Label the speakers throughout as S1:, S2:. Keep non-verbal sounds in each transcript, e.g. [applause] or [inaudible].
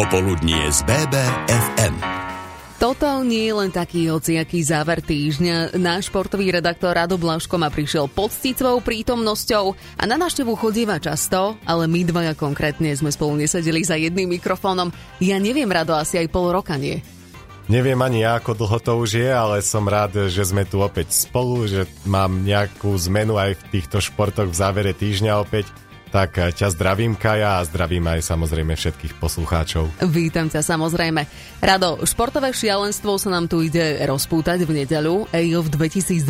S1: Popoludnie z BBFM.
S2: Toto nie je len taký hociaký záver týždňa. Náš športový redaktor Rado Blaško ma prišiel poctiť svojou prítomnosťou a na návštevu chodíva často, ale my dvaja konkrétne sme spolu nesedeli za jedným mikrofónom. Ja neviem, Rado, asi aj pol roka nie.
S3: Neviem ani ja, ako dlho to už je, ale som rád, že sme tu opäť spolu, že mám nejakú zmenu aj v týchto športoch v závere týždňa opäť. Tak eh, ťa zdravím, Kaja, a zdravím aj samozrejme všetkých poslucháčov.
S2: Vítam ťa samozrejme. Rado, športové šialenstvo sa nám tu ide rozpútať v nedeľu. EIOF 2022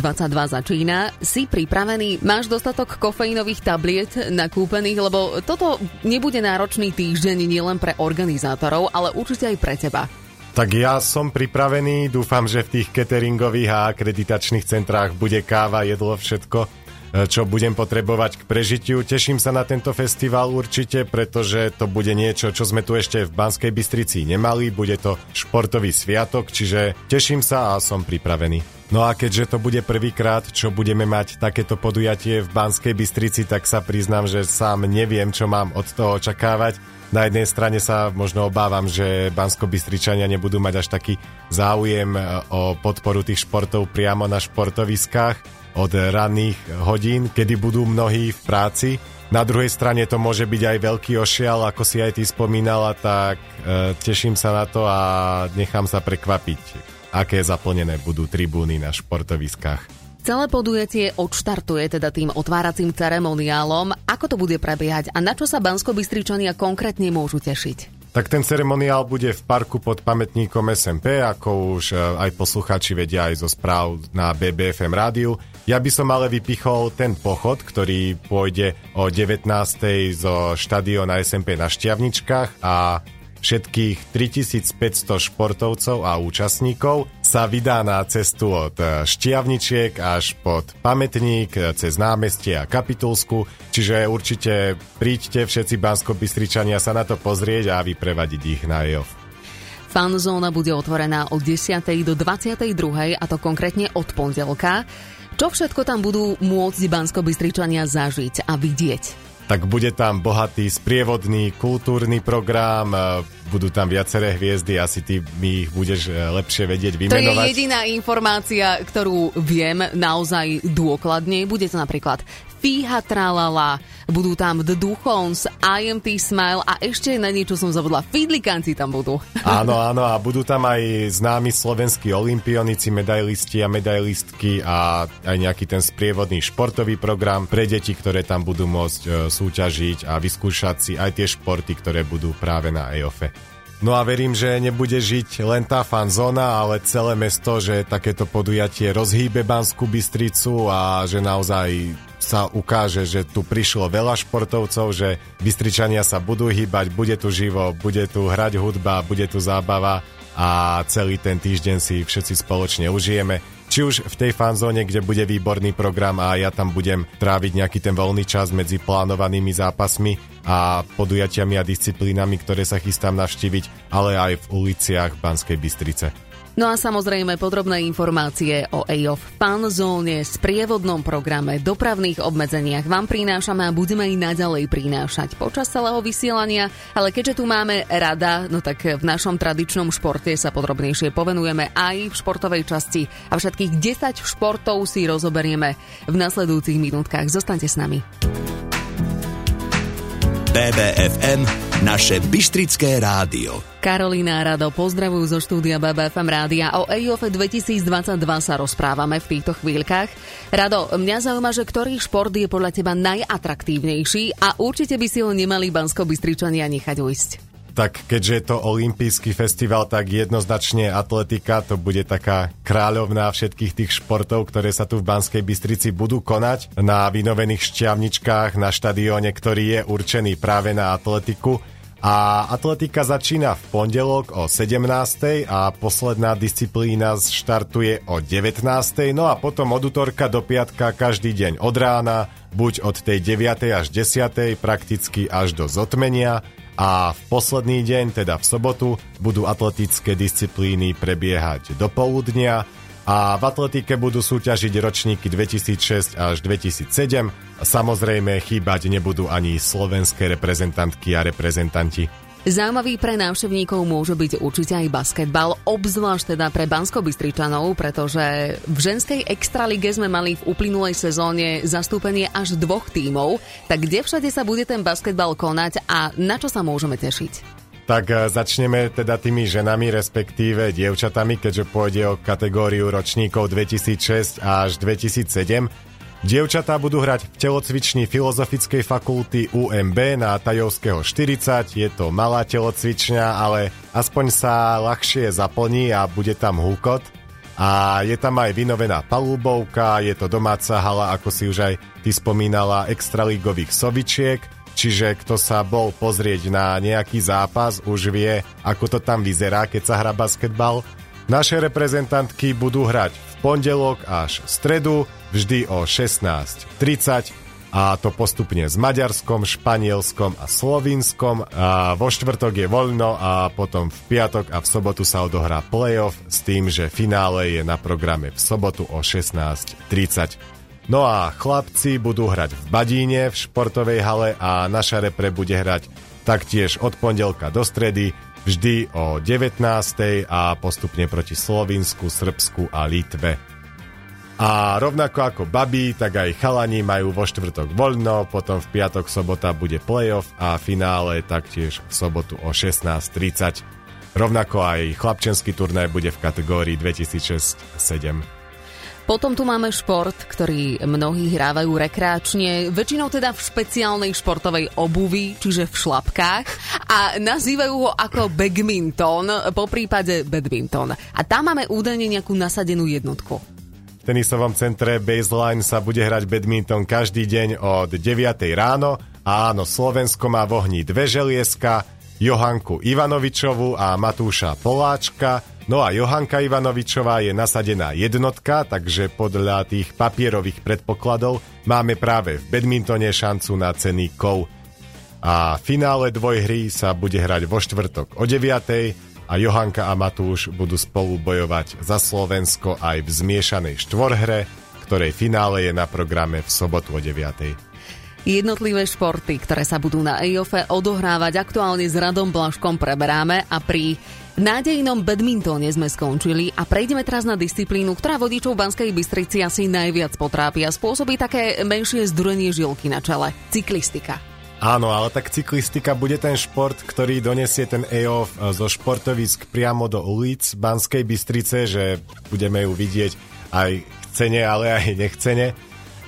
S2: začína. Si pripravený? Máš dostatok kofeínových tabliet nakúpených? Lebo toto nebude náročný týždeň nielen pre organizátorov, ale určite aj pre teba.
S3: Tak ja som pripravený, dúfam, že v tých cateringových a akreditačných centrách bude káva, jedlo, všetko čo budem potrebovať k prežitiu. Teším sa na tento festival určite, pretože to bude niečo, čo sme tu ešte v Banskej Bystrici nemali. Bude to športový sviatok, čiže teším sa a som pripravený. No a keďže to bude prvýkrát, čo budeme mať takéto podujatie v Banskej Bystrici, tak sa priznám, že sám neviem, čo mám od toho očakávať. Na jednej strane sa možno obávam, že Bansko-Bystričania nebudú mať až taký záujem e, o podporu tých športov priamo na športoviskách, od ranných hodín, kedy budú mnohí v práci. Na druhej strane to môže byť aj veľký ošial, ako si aj ty spomínala, tak e, teším sa na to a nechám sa prekvapiť, aké zaplnené budú tribúny na športoviskách.
S2: Celé podujatie odštartuje teda tým otváracím ceremoniálom. Ako to bude prebiehať a na čo sa bansko konkrétne môžu tešiť?
S3: Tak ten ceremoniál bude v parku pod pamätníkom SMP, ako už e, aj poslucháči vedia aj zo správ na BBFM rádiu. Ja by som ale vypichol ten pochod, ktorý pôjde o 19. zo štadiona SMP na Šťavničkách a všetkých 3500 športovcov a účastníkov sa vydá na cestu od Štiavničiek až pod pamätník cez námestie a Kapitulsku, čiže určite príďte všetci bansko sa na to pozrieť a vyprevadiť ich na EOF.
S2: Fanzóna bude otvorená od 10. do 22. a to konkrétne od pondelka. Čo všetko tam budú môcť bansko zažiť a vidieť?
S3: tak bude tam bohatý sprievodný kultúrny program, e, budú tam viaceré hviezdy, asi ty mi ich budeš e, lepšie vedieť vymenovať.
S2: To je jediná informácia, ktorú viem naozaj dôkladne. Bude to napríklad Fíha Tralala, budú tam The Duchons, IMT Smile a ešte na niečo som zabudla. Fidlikanci tam budú. [laughs]
S3: Áno, áno a budú tam aj známi slovenskí olimpionici, medailisti a medailistky a aj nejaký ten sprievodný športový program pre deti, ktoré tam budú môcť e, súťažiť a vyskúšať si aj tie športy, ktoré budú práve na EOFE. No a verím, že nebude žiť len tá fanzóna, ale celé mesto, že takéto podujatie rozhýbe Banskú Bystricu a že naozaj sa ukáže, že tu prišlo veľa športovcov, že Bystričania sa budú hýbať, bude tu živo, bude tu hrať hudba, bude tu zábava a celý ten týždeň si všetci spoločne užijeme. Či už v tej fanzóne, kde bude výborný program a ja tam budem tráviť nejaký ten voľný čas medzi plánovanými zápasmi a podujatiami a disciplínami, ktoré sa chystám navštíviť, ale aj v uliciach Banskej Bystrice.
S2: No a samozrejme podrobné informácie o EOF fanzóne, sprievodnom programe, dopravných obmedzeniach vám prinášame a budeme aj naďalej prinášať počas celého vysielania, ale keďže tu máme rada, no tak v našom tradičnom športe sa podrobnejšie povenujeme aj v športovej časti a všetkých 10 športov si rozoberieme v nasledujúcich minútkach. Zostaňte s nami.
S1: BBFM, naše Bystrické rádio.
S2: Karolína Rado, pozdravujú zo štúdia BBFM rádia. O EIOF 2022 sa rozprávame v týchto chvíľkach. Rado, mňa zaujíma, že ktorý šport je podľa teba najatraktívnejší a určite by si ho nemali bansko bystričania nechať ujsť
S3: tak keďže je to olimpijský festival, tak jednoznačne atletika to bude taká kráľovná všetkých tých športov, ktoré sa tu v Banskej Bystrici budú konať na vynovených šťavničkách na štadióne, ktorý je určený práve na atletiku. A atletika začína v pondelok o 17. a posledná disciplína štartuje o 19. No a potom od útorka do piatka každý deň od rána, buď od tej 9. až 10. prakticky až do zotmenia a v posledný deň, teda v sobotu, budú atletické disciplíny prebiehať do poludnia a v atletike budú súťažiť ročníky 2006 až 2007. Samozrejme, chýbať nebudú ani slovenské reprezentantky a reprezentanti.
S2: Zaujímavý pre návštevníkov môže byť určite aj basketbal, obzvlášť teda pre bansko pretože v ženskej extralige sme mali v uplynulej sezóne zastúpenie až dvoch tímov. Tak kde všade sa bude ten basketbal konať a na čo sa môžeme tešiť?
S3: Tak e, začneme teda tými ženami, respektíve dievčatami, keďže pôjde o kategóriu ročníkov 2006 až 2007. Dievčatá budú hrať v telocvični Filozofickej fakulty UMB na Tajovského 40. Je to malá telocvičňa, ale aspoň sa ľahšie zaplní a bude tam húkot. A je tam aj vynovená palubovka, je to domáca hala, ako si už aj ty spomínala, extralígových sovičiek. Čiže kto sa bol pozrieť na nejaký zápas, už vie, ako to tam vyzerá, keď sa hrá basketbal. Naše reprezentantky budú hrať v pondelok až stredu, vždy o 16.30 a to postupne s Maďarskom, Španielskom a Slovinskom. A vo štvrtok je voľno a potom v piatok a v sobotu sa odohrá playoff s tým, že finále je na programe v sobotu o 16.30. No a chlapci budú hrať v Badíne v športovej hale a naša repre bude hrať taktiež od pondelka do stredy vždy o 19. a postupne proti Slovinsku, Srbsku a Litve. A rovnako ako babi, tak aj chalani majú vo štvrtok voľno, potom v piatok, sobota bude playoff a finále taktiež v sobotu o 16.30. Rovnako aj chlapčenský turnaj bude v kategórii 2006-7.
S2: Potom tu máme šport, ktorý mnohí hrávajú rekreačne, väčšinou teda v špeciálnej športovej obuvi, čiže v šlapkách a nazývajú ho ako badminton, po prípade badminton. A tam máme údajne nejakú nasadenú jednotku
S3: tenisovom centre Baseline sa bude hrať badminton každý deň od 9 ráno a áno, Slovensko má v ohni dve želieska, Johanku Ivanovičovu a Matúša Poláčka. No a Johanka Ivanovičová je nasadená jednotka, takže podľa tých papierových predpokladov máme práve v badmintone šancu na cený kov. A finále dvojhry sa bude hrať vo štvrtok o 9 a Johanka a Matúš budú spolu bojovať za Slovensko aj v zmiešanej štvorhre, ktorej finále je na programe v sobotu o 9.
S2: Jednotlivé športy, ktoré sa budú na EOFE odohrávať aktuálne s Radom Blaškom preberáme a pri nádejnom badmintone sme skončili a prejdeme teraz na disciplínu, ktorá vodičov Banskej Bystrici asi najviac potrápia. Spôsobí také menšie zdurenie žilky na čele. Cyklistika.
S3: Áno, ale tak cyklistika bude ten šport, ktorý donesie ten EOF e, zo športovisk priamo do ulic Banskej Bystrice, že budeme ju vidieť aj chcene, ale aj nechcene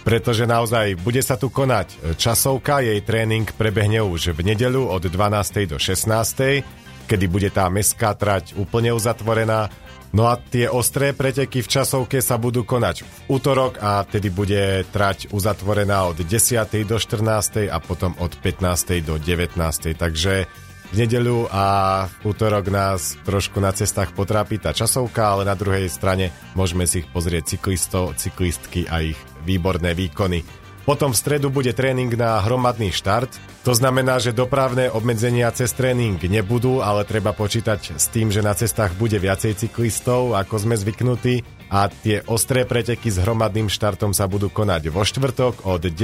S3: pretože naozaj bude sa tu konať e, časovka, jej tréning prebehne už v nedeľu od 12. do 16. kedy bude tá mestská trať úplne uzatvorená No a tie ostré preteky v časovke sa budú konať v útorok a tedy bude trať uzatvorená od 10. do 14. a potom od 15. do 19. Takže v nedeľu a v útorok nás trošku na cestách potrápi tá časovka, ale na druhej strane môžeme si ich pozrieť cyklistov, cyklistky a ich výborné výkony. Potom v stredu bude tréning na hromadný štart. To znamená, že dopravné obmedzenia cez tréning nebudú, ale treba počítať s tým, že na cestách bude viacej cyklistov, ako sme zvyknutí a tie ostré preteky s hromadným štartom sa budú konať vo štvrtok od 10.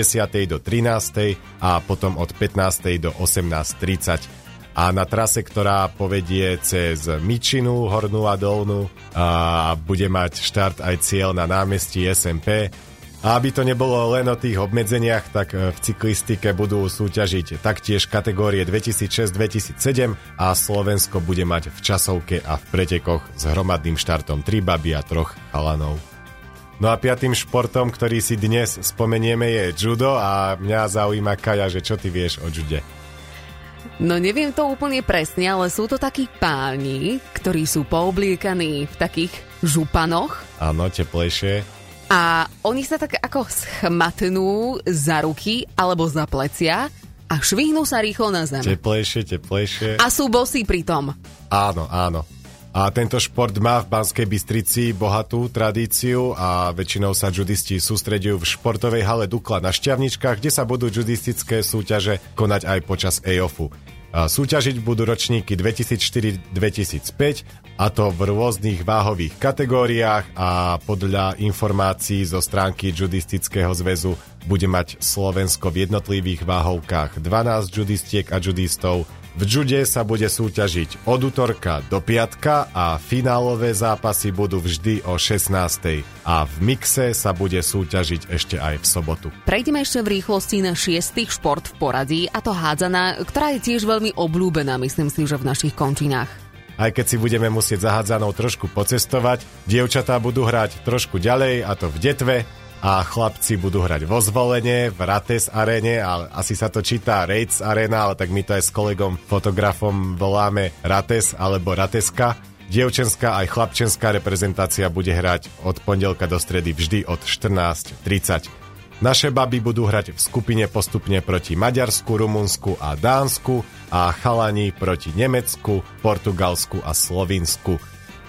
S3: do 13. a potom od 15. do 18.30 a na trase, ktorá povedie cez Mičinu, Hornú a Dolnú a bude mať štart aj cieľ na námestí SMP, a aby to nebolo len o tých obmedzeniach, tak e, v cyklistike budú súťažiť taktiež kategórie 2006-2007 a Slovensko bude mať v časovke a v pretekoch s hromadným štartom 3 baby a troch chalanov. No a piatým športom, ktorý si dnes spomenieme je judo a mňa zaujíma Kaja, že čo ty vieš o jude.
S2: No neviem to úplne presne, ale sú to takí páni, ktorí sú poobliekaní v takých županoch.
S3: Áno, teplejšie
S2: a oni sa tak ako schmatnú za ruky alebo za plecia a švihnú sa rýchlo na zem.
S3: Teplejšie, teplejšie.
S2: A sú bosí pri tom.
S3: Áno, áno. A tento šport má v Banskej Bystrici bohatú tradíciu a väčšinou sa judisti sústredujú v športovej hale Dukla na Šťavničkách, kde sa budú judistické súťaže konať aj počas EOFu. Súťažiť budú ročníky 2004-2005 a to v rôznych váhových kategóriách. A podľa informácií zo stránky judistického zväzu bude mať Slovensko v jednotlivých váhovkách 12 judistiek a judistov, v jude sa bude súťažiť od útorka do piatka a finálové zápasy budú vždy o 16. A v mixe sa bude súťažiť ešte aj v sobotu.
S2: Prejdeme ešte v rýchlosti na šiestý šport v poradí a to hádzana, ktorá je tiež veľmi obľúbená, myslím si, že v našich končinách.
S3: Aj keď si budeme musieť zahádzanou trošku pocestovať, dievčatá budú hrať trošku ďalej, a to v Detve, a chlapci budú hrať vo zvolenie v Rates arene, ale asi sa to číta Rates arena, ale tak my to aj s kolegom fotografom voláme Rates alebo Rateska. Dievčenská aj chlapčenská reprezentácia bude hrať od pondelka do stredy vždy od 14.30. Naše baby budú hrať v skupine postupne proti Maďarsku, Rumunsku a Dánsku a chalani proti Nemecku, Portugalsku a Slovinsku.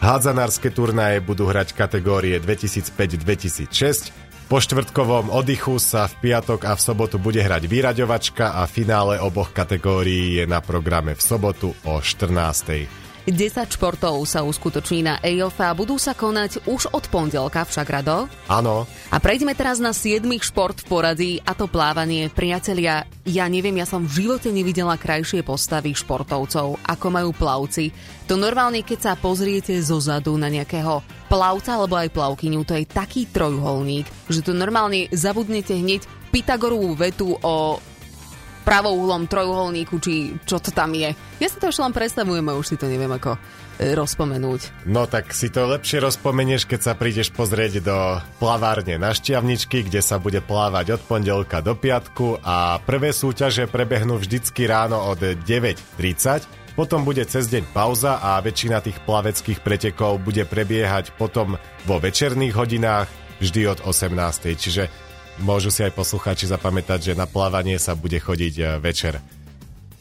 S3: Hádzanárske turnaje budú hrať kategórie 2005-2006, po štvrtkovom oddychu sa v piatok a v sobotu bude hrať vyraďovačka a finále oboch kategórií je na programe v sobotu o 14.
S2: 10 športov sa uskutoční na EOF a budú sa konať už od pondelka však rado.
S3: Áno.
S2: A prejdeme teraz na 7 šport v poradí a to plávanie. Priatelia, ja neviem, ja som v živote nevidela krajšie postavy športovcov, ako majú plavci. To normálne, keď sa pozriete zo zadu na nejakého plavca alebo aj plavkyňu, to je taký trojuholník, že to normálne zabudnete hneď Pythagorovú vetu o pravouhlom trojuholníku, či čo to tam je. Ja si to už len predstavujem a už si to neviem ako e, rozpomenúť.
S3: No tak si to lepšie rozpomenieš, keď sa prídeš pozrieť do plavárne na Šťavničky, kde sa bude plávať od pondelka do piatku a prvé súťaže prebehnú vždycky ráno od 9.30 potom bude cez deň pauza a väčšina tých plaveckých pretekov bude prebiehať potom vo večerných hodinách vždy od 18. Čiže môžu si aj poslucháči zapamätať, že na plávanie sa bude chodiť e, večer.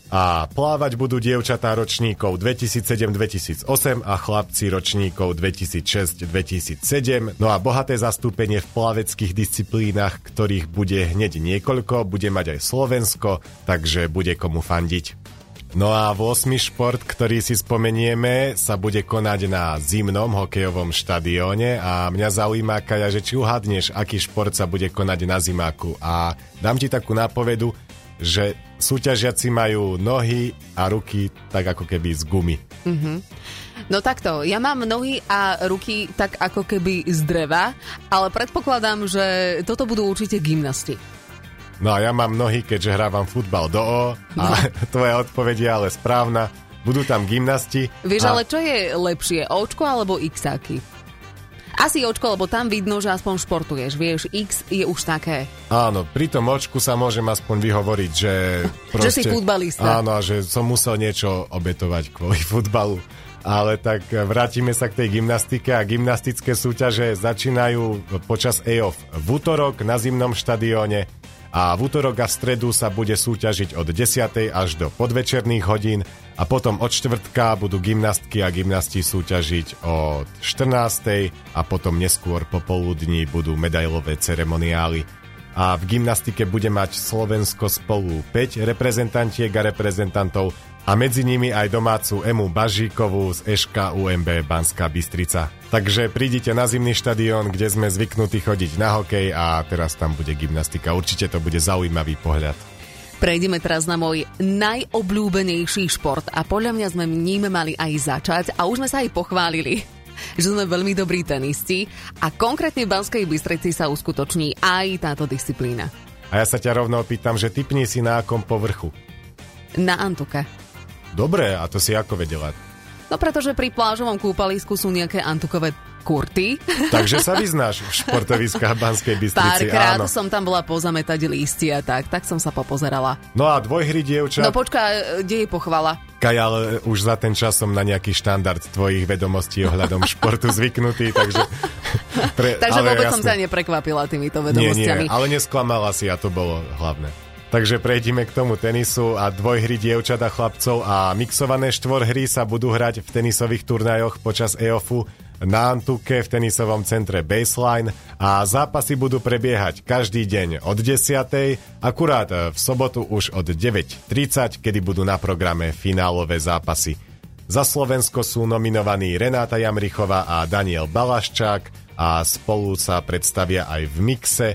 S3: A plávať budú dievčatá ročníkov 2007-2008 a chlapci ročníkov 2006-2007. No a bohaté zastúpenie v plaveckých disciplínach, ktorých bude hneď niekoľko, bude mať aj Slovensko, takže bude komu fandiť. No a 8. šport, ktorý si spomenieme, sa bude konať na zimnom hokejovom štadióne a mňa zaujíma, Kaja, že či uhadneš, aký šport sa bude konať na zimáku. A dám ti takú nápovedu, že súťažiaci majú nohy a ruky tak ako keby z gumy. Mm-hmm.
S2: No takto, ja mám nohy a ruky tak ako keby z dreva, ale predpokladám, že toto budú určite gymnasti.
S3: No a ja mám nohy, keďže hrávam futbal do O a no. [laughs] tvoja odpoveď je ale správna. Budú tam gymnasti.
S2: Vieš,
S3: a...
S2: ale čo je lepšie, Očko alebo Xáky? Asi očko, lebo tam vidno, že aspoň športuješ, vieš, X je už také.
S3: Áno, pri tom očku sa môžem aspoň vyhovoriť, že...
S2: Proste, [laughs] že si futbalista.
S3: Áno, že som musel niečo obetovať kvôli [laughs] futbalu. Ale tak vrátime sa k tej gymnastike a gymnastické súťaže začínajú počas EOF v útorok na zimnom štadióne a v útorok a stredu sa bude súťažiť od 10. až do podvečerných hodín a potom od čtvrtka budú gymnastky a gymnasti súťažiť od 14. a potom neskôr popoludní budú medailové ceremoniály. A v gymnastike bude mať Slovensko spolu 5 reprezentantiek a reprezentantov a medzi nimi aj domácu Emu Bažíkovú z Eška UMB Banská Bystrica. Takže prídite na zimný štadión, kde sme zvyknutí chodiť na hokej a teraz tam bude gymnastika. Určite to bude zaujímavý pohľad.
S2: Prejdeme teraz na môj najobľúbenejší šport a podľa mňa sme ním mali aj začať a už sme sa aj pochválili [laughs] že sme veľmi dobrí tenisti a konkrétne v Banskej Bystrici sa uskutoční aj táto disciplína.
S3: A ja sa ťa rovno opýtam, že typni si na akom povrchu?
S2: Na Antuke.
S3: Dobre, a to si ako vedela?
S2: No pretože pri plážovom kúpalisku sú nejaké antukové kurty. [laughs]
S3: Takže sa vyznáš v športoviskách Banskej Bystrici,
S2: Párkrát som tam bola pozametať listia, tak, tak som sa popozerala.
S3: No a dvojhry dievčat...
S2: No počká, kde je pochvala?
S3: Kaj, ale už za ten čas som na nejaký štandard tvojich vedomostí ohľadom športu zvyknutý, takže...
S2: Pre, [laughs] takže vôbec jasne. som sa neprekvapila týmito vedomostiami.
S3: Nie, nie, ale nesklamala si a to bolo hlavné. Takže prejdime k tomu tenisu a dvojhry dievčat a chlapcov a mixované štvorhry sa budú hrať v tenisových turnajoch počas EOFu na Antuke v tenisovom centre Baseline a zápasy budú prebiehať každý deň od 10. akurát v sobotu už od 9.30, kedy budú na programe finálové zápasy. Za Slovensko sú nominovaní Renáta Jamrichová a Daniel Balaščák a spolu sa predstavia aj v mixe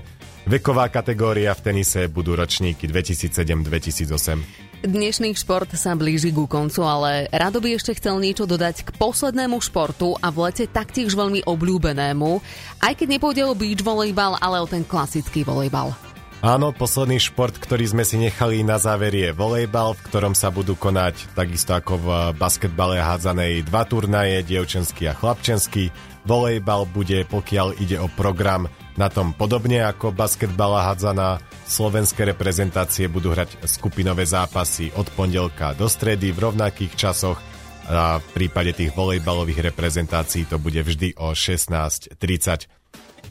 S3: Veková kategória v tenise budú ročníky 2007-2008.
S2: Dnešný šport sa blíži ku koncu, ale Rado by ešte chcel niečo dodať k poslednému športu a v lete taktiež veľmi obľúbenému, aj keď nepôjde o beach volejbal, ale o ten klasický volejbal.
S3: Áno, posledný šport, ktorý sme si nechali na záver je volejbal, v ktorom sa budú konať takisto ako v basketbale hádzanej dva turnaje, dievčenský a chlapčenský. Volejbal bude, pokiaľ ide o program, na tom podobne ako basketbal a hádzaná Slovenské reprezentácie budú hrať skupinové zápasy od pondelka do stredy v rovnakých časoch a v prípade tých volejbalových reprezentácií to bude vždy o 16.30.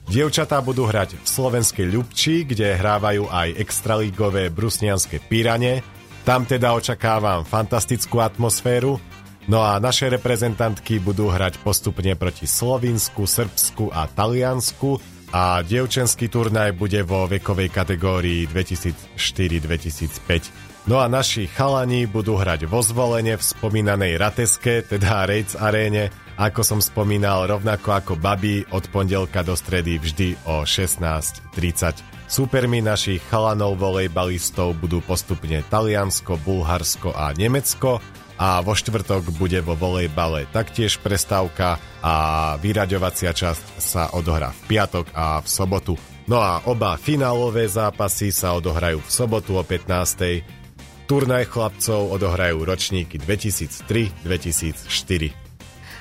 S3: Dievčatá budú hrať v slovenskej Ľubči, kde hrávajú aj extralígové brusnianské Pírane. Tam teda očakávam fantastickú atmosféru. No a naše reprezentantky budú hrať postupne proti Slovinsku, Srbsku a Taliansku a dievčenský turnaj bude vo vekovej kategórii 2004-2005. No a naši chalani budú hrať vo zvolenie v spomínanej Rateske, teda Rejc aréne, ako som spomínal, rovnako ako baby od pondelka do stredy vždy o 16.30. Súpermi našich chalanov volejbalistov budú postupne Taliansko, Bulharsko a Nemecko a vo štvrtok bude vo volejbale taktiež prestávka a vyraďovacia časť sa odohrá v piatok a v sobotu. No a oba finálové zápasy sa odohrajú v sobotu o 15. Turnaj chlapcov odohrajú ročníky 2003-2004.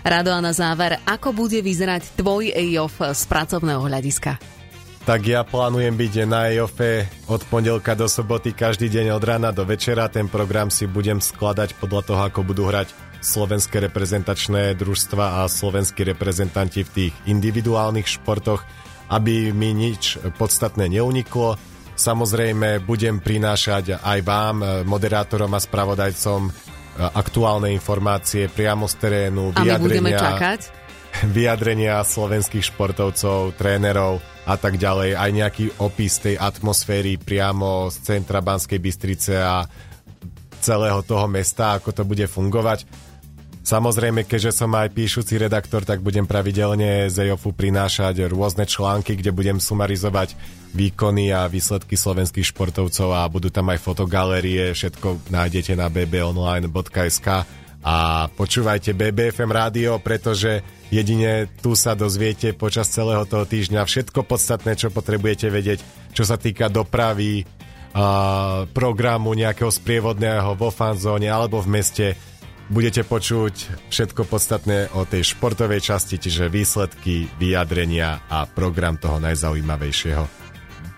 S2: Rado a na záver, ako bude vyzerať tvoj EIOF z pracovného hľadiska?
S3: Tak ja plánujem byť na EOFE od pondelka do soboty každý deň od rána do večera. Ten program si budem skladať podľa toho, ako budú hrať slovenské reprezentačné družstva a slovenskí reprezentanti v tých individuálnych športoch, aby mi nič podstatné neuniklo. Samozrejme budem prinášať aj vám, moderátorom a spravodajcom, aktuálne informácie priamo z terénu,
S2: a my budeme čakať? [laughs]
S3: vyjadrenia slovenských športovcov, trénerov, a tak ďalej, aj nejaký opis tej atmosféry priamo z centra Banskej Bystrice a celého toho mesta, ako to bude fungovať. Samozrejme, keďže som aj píšuci redaktor, tak budem pravidelne z EOFu prinášať rôzne články, kde budem sumarizovať výkony a výsledky slovenských športovcov a budú tam aj fotogalérie, všetko nájdete na bbonline.sk a počúvajte BBFM rádio, pretože jedine tu sa dozviete počas celého toho týždňa všetko podstatné, čo potrebujete vedieť, čo sa týka dopravy, a programu nejakého sprievodného vo fanzóne alebo v meste. Budete počuť všetko podstatné o tej športovej časti, čiže výsledky, vyjadrenia a program toho najzaujímavejšieho.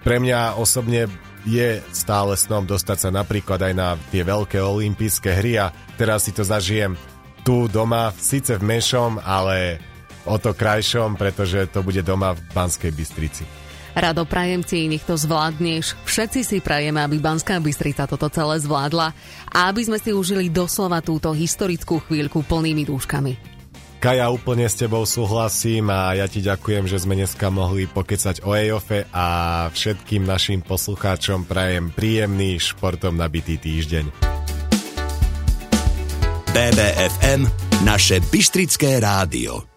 S3: Pre mňa osobne je stále snom dostať sa napríklad aj na tie veľké olympijské hry a teraz si to zažijem tu doma, síce v Mešom, ale o to krajšom, pretože to bude doma v Banskej Bystrici.
S2: Rado prajem ti, nech to zvládneš. Všetci si prajeme, aby Banská Bystrica toto celé zvládla a aby sme si užili doslova túto historickú chvíľku plnými dúškami.
S3: Kaja, úplne s tebou súhlasím a ja ti ďakujem, že sme dneska mohli pokecať o EOFE a všetkým našim poslucháčom prajem príjemný športom nabitý týždeň.
S1: BBFM, naše Bystrické rádio.